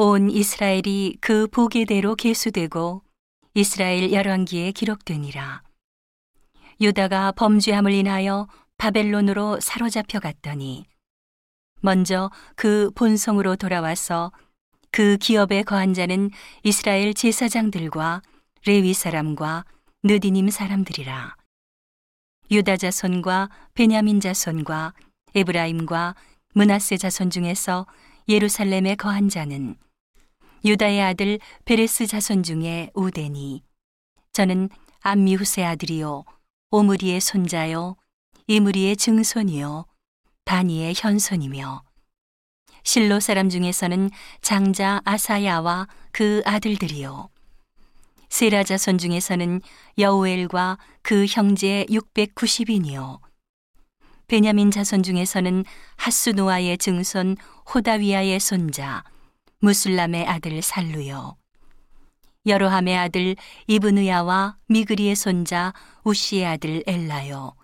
온 이스라엘이 그 보게대로 계수되고 이스라엘 열왕기에 기록되니라. 유다가 범죄함을 인하여 바벨론으로 사로잡혀 갔더니 먼저 그 본성으로 돌아와서 그 기업에 거한 자는 이스라엘 제사장들과 레위 사람과 느디님 사람들이라. 유다 자손과 베냐민 자손과 에브라임과 문하세 자손 중에서 예루살렘에 거한 자는 유다의 아들 베레스 자손 중에 우데니 저는 암미후세 아들이요 오므리의 손자요 이므리의 증손이요 바니의 현손이며 실로 사람 중에서는 장자 아사야와 그 아들들이요 세라 자손 중에서는 여우엘과 그 형제 690인이요 베냐민 자손 중에서는 하수노아의 증손 호다위아의 손자 무술람의 아들 살루요. 여로함의 아들 이브느야와 미그리의 손자 우시의 아들 엘라요.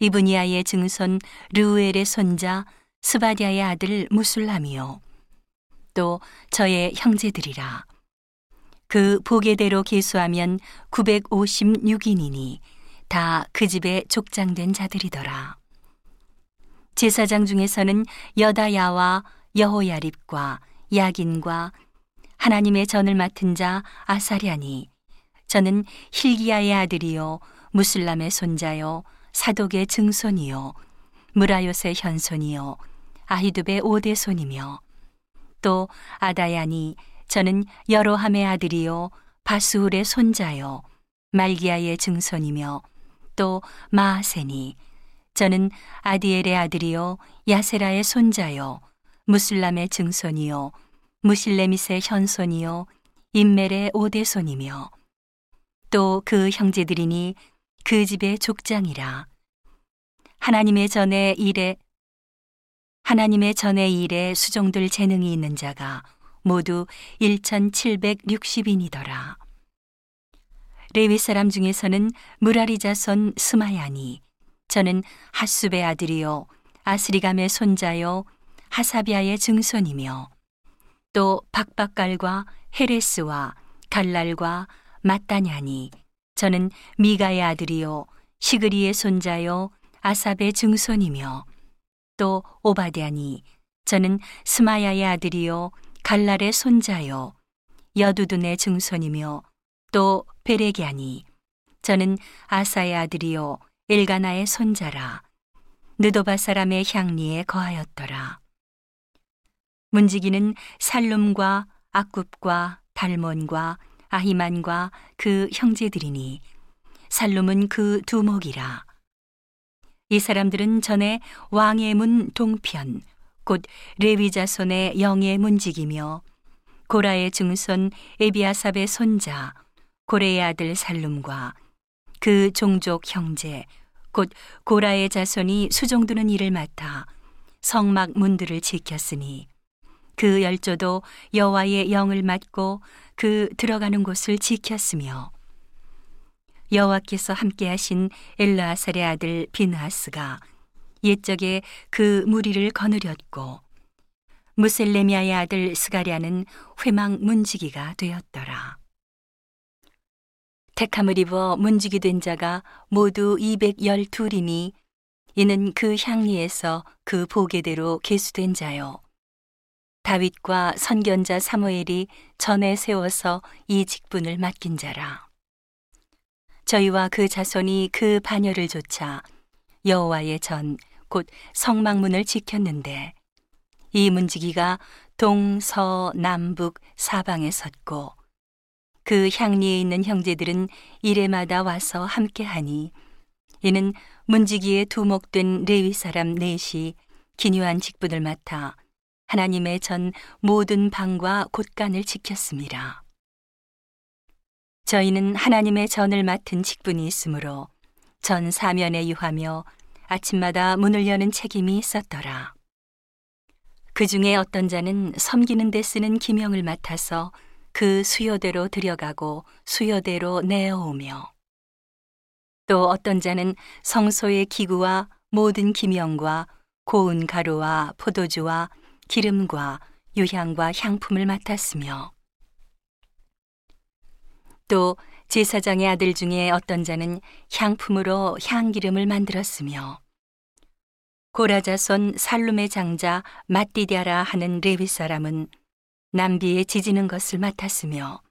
이브니아의 증손 르우엘의 손자 스바디아의 아들 무술람이요. 또 저의 형제들이라. 그 보게대로 계수하면 956인이니 다 그 집에 족장된 자들이더라. 제사장 중에서는 여다야와 여호야립과 야긴과 하나님의 전을 맡은 자 아사랴니 저는 힐기야의 아들이요 무슬람의 손자요 사독의 증손이요 무라요의 현손이요 아히둡의 오대손이며 또 아다야니 저는 여로함의 아들이요 바스울의 손자요 말기야의 증손이며 또 마하세니 저는 아디엘의 아들이요 야세라의 손자요 무슬람의 증손이요 무실레밋의 현손이요 인멜의 오대손이며 또 그 형제들이니 그 집의 족장이라 하나님의 전에 일에 하나님의 전에 일에 수종들 재능이 있는 자가 모두 1760인이더라. 레위 사람 중에서는 무라리 자손 스마야니 저는 하수베 아들이요 아스리감의 손자요 하사비아의 증손이며 또 박박갈과 헤레스와 갈랄과 마따냐니 저는 미가의 아들이요 시그리의 손자요 아삽의 증손이며 또 오바디아니 저는 스마야의 아들이요 갈랄의 손자요 여두둔의 증손이며 또 베레기아니 저는 아사의 아들이요 엘가나의 손자라 느도바 사람의 향리에 거하였더라 문지기는 살룸과 악굽과 달몬과 아히만과 그 형제들이니 살룸은 그 두목이라. 이 사람들은 전에 왕의 문 동편 곧 레위자손의 영의 문지기며 고라의 증손 에비아삽의 손자 고레의 아들 살룸과 그 종족 형제 곧 고라의 자손이 수종드는 일을 맡아 성막 문들을 지켰으니 그 열조도 여호와의 영을 맡고 그 들어가는 곳을 지켰으며 여호와께서 함께하신 엘라살의 아들 비느하스가 옛적에 그 무리를 거느렸고 무셀레미아의 아들 스가랴는 회망 문지기가 되었더라. 택함을 입어 문지기 된 자가 모두 212이니 이는 그 향리에서 그 보게대로 계수된 자요. 다윗과 선견자 사무엘이 전에 세워서 이 직분을 맡긴 자라. 저희와 그 자손이 그 반열을 조차 여호와의 전 곧 성막문을 지켰는데 이 문지기가 동서 남북 사방에 섰고 그 향리에 있는 형제들은 이래마다 와서 함께하니 이는 문지기에 두목된 레위 사람 넷이 기묘한 직분을 맡아 하나님의 전 모든 방과 곳간을 지켰습니다. 저희는 하나님의 전을 맡은 직분이 있으므로 전 사면에 유하며 아침마다 문을 여는 책임이 있었더라. 그 중에 어떤 자는 섬기는 데 쓰는 기명을 맡아서 그 수요대로 들여가고 수요대로 내어오며 또 어떤 자는 성소의 기구와 모든 기명과 고운 가루와 포도주와 기름과 유향과 향품을 맡았으며. 또 제사장의 아들 중에 어떤 자는 향품으로 향기름을 만들었으며. 고라자손 살룸의 장자 마띠디아라 하는 레위 사람은 남비에 지지는 것을 맡았으며.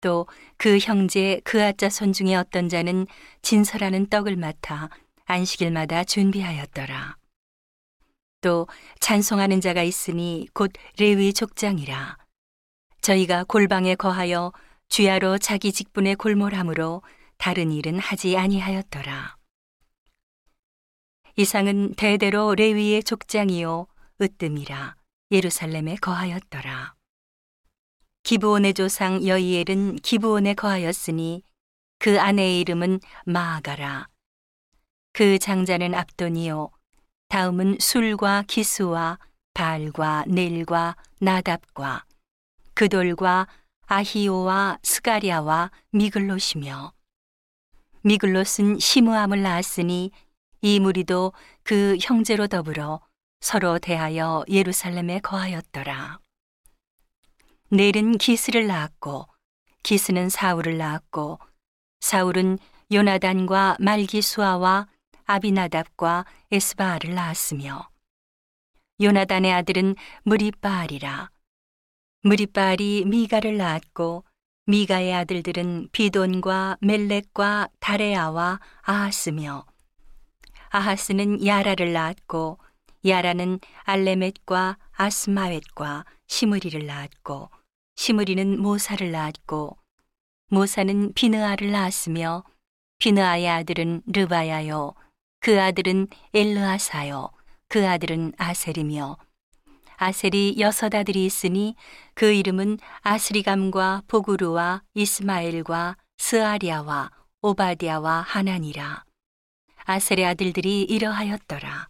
또 그 형제 그아자손 중에 어떤 자는 진설하는 떡을 맡아 안식일마다 준비하였더라. 또 찬송하는 자가 있으니 곧 레위 족장이라. 저희가 골방에 거하여 주야로 자기 직분에 골몰함으로 다른 일은 하지 아니하였더라. 이상은 대대로 레위의 족장이요 으뜸이라 예루살렘에 거하였더라. 기브온의 조상 여이엘은 기브온에 거하였으니 그 아내의 이름은 마아가라. 그 장자는 압돈이요 다음은 술과 기수와 발과 넬과 나답과 그돌과 아히오와 스가리아와 미글롯이며 미글롯은 시므암을 낳았으니 이 무리도 그 형제로 더불어 서로 대하여 예루살렘에 거하였더라. 넬은 기스를 낳았고 기스는 사울을 낳았고 사울은 요나단과 말기수아와 아비나답과 에스바알을 낳았으며 요나단의 아들은 무리바알이라. 무리바알이 미가를 낳았고 미가의 아들들은 비돈과 멜렉과 다레아와 아하스며 아하스는 야라를 낳았고 야라는 알레멧과 아스마웻과 시므리를 낳았고 시므리는 모사를 낳았고 모사는 비느아를 낳았으며 비느아의 아들은 르바야요 그 아들은 엘르아사요 그 아들은 아셀이며 아셀이 여섯 아들이 있으니 그 이름은 아스리감과 보구루와 이스마엘과 스아리아와 오바디아와 하나니라. 아셀의 아들들이 이러하였더라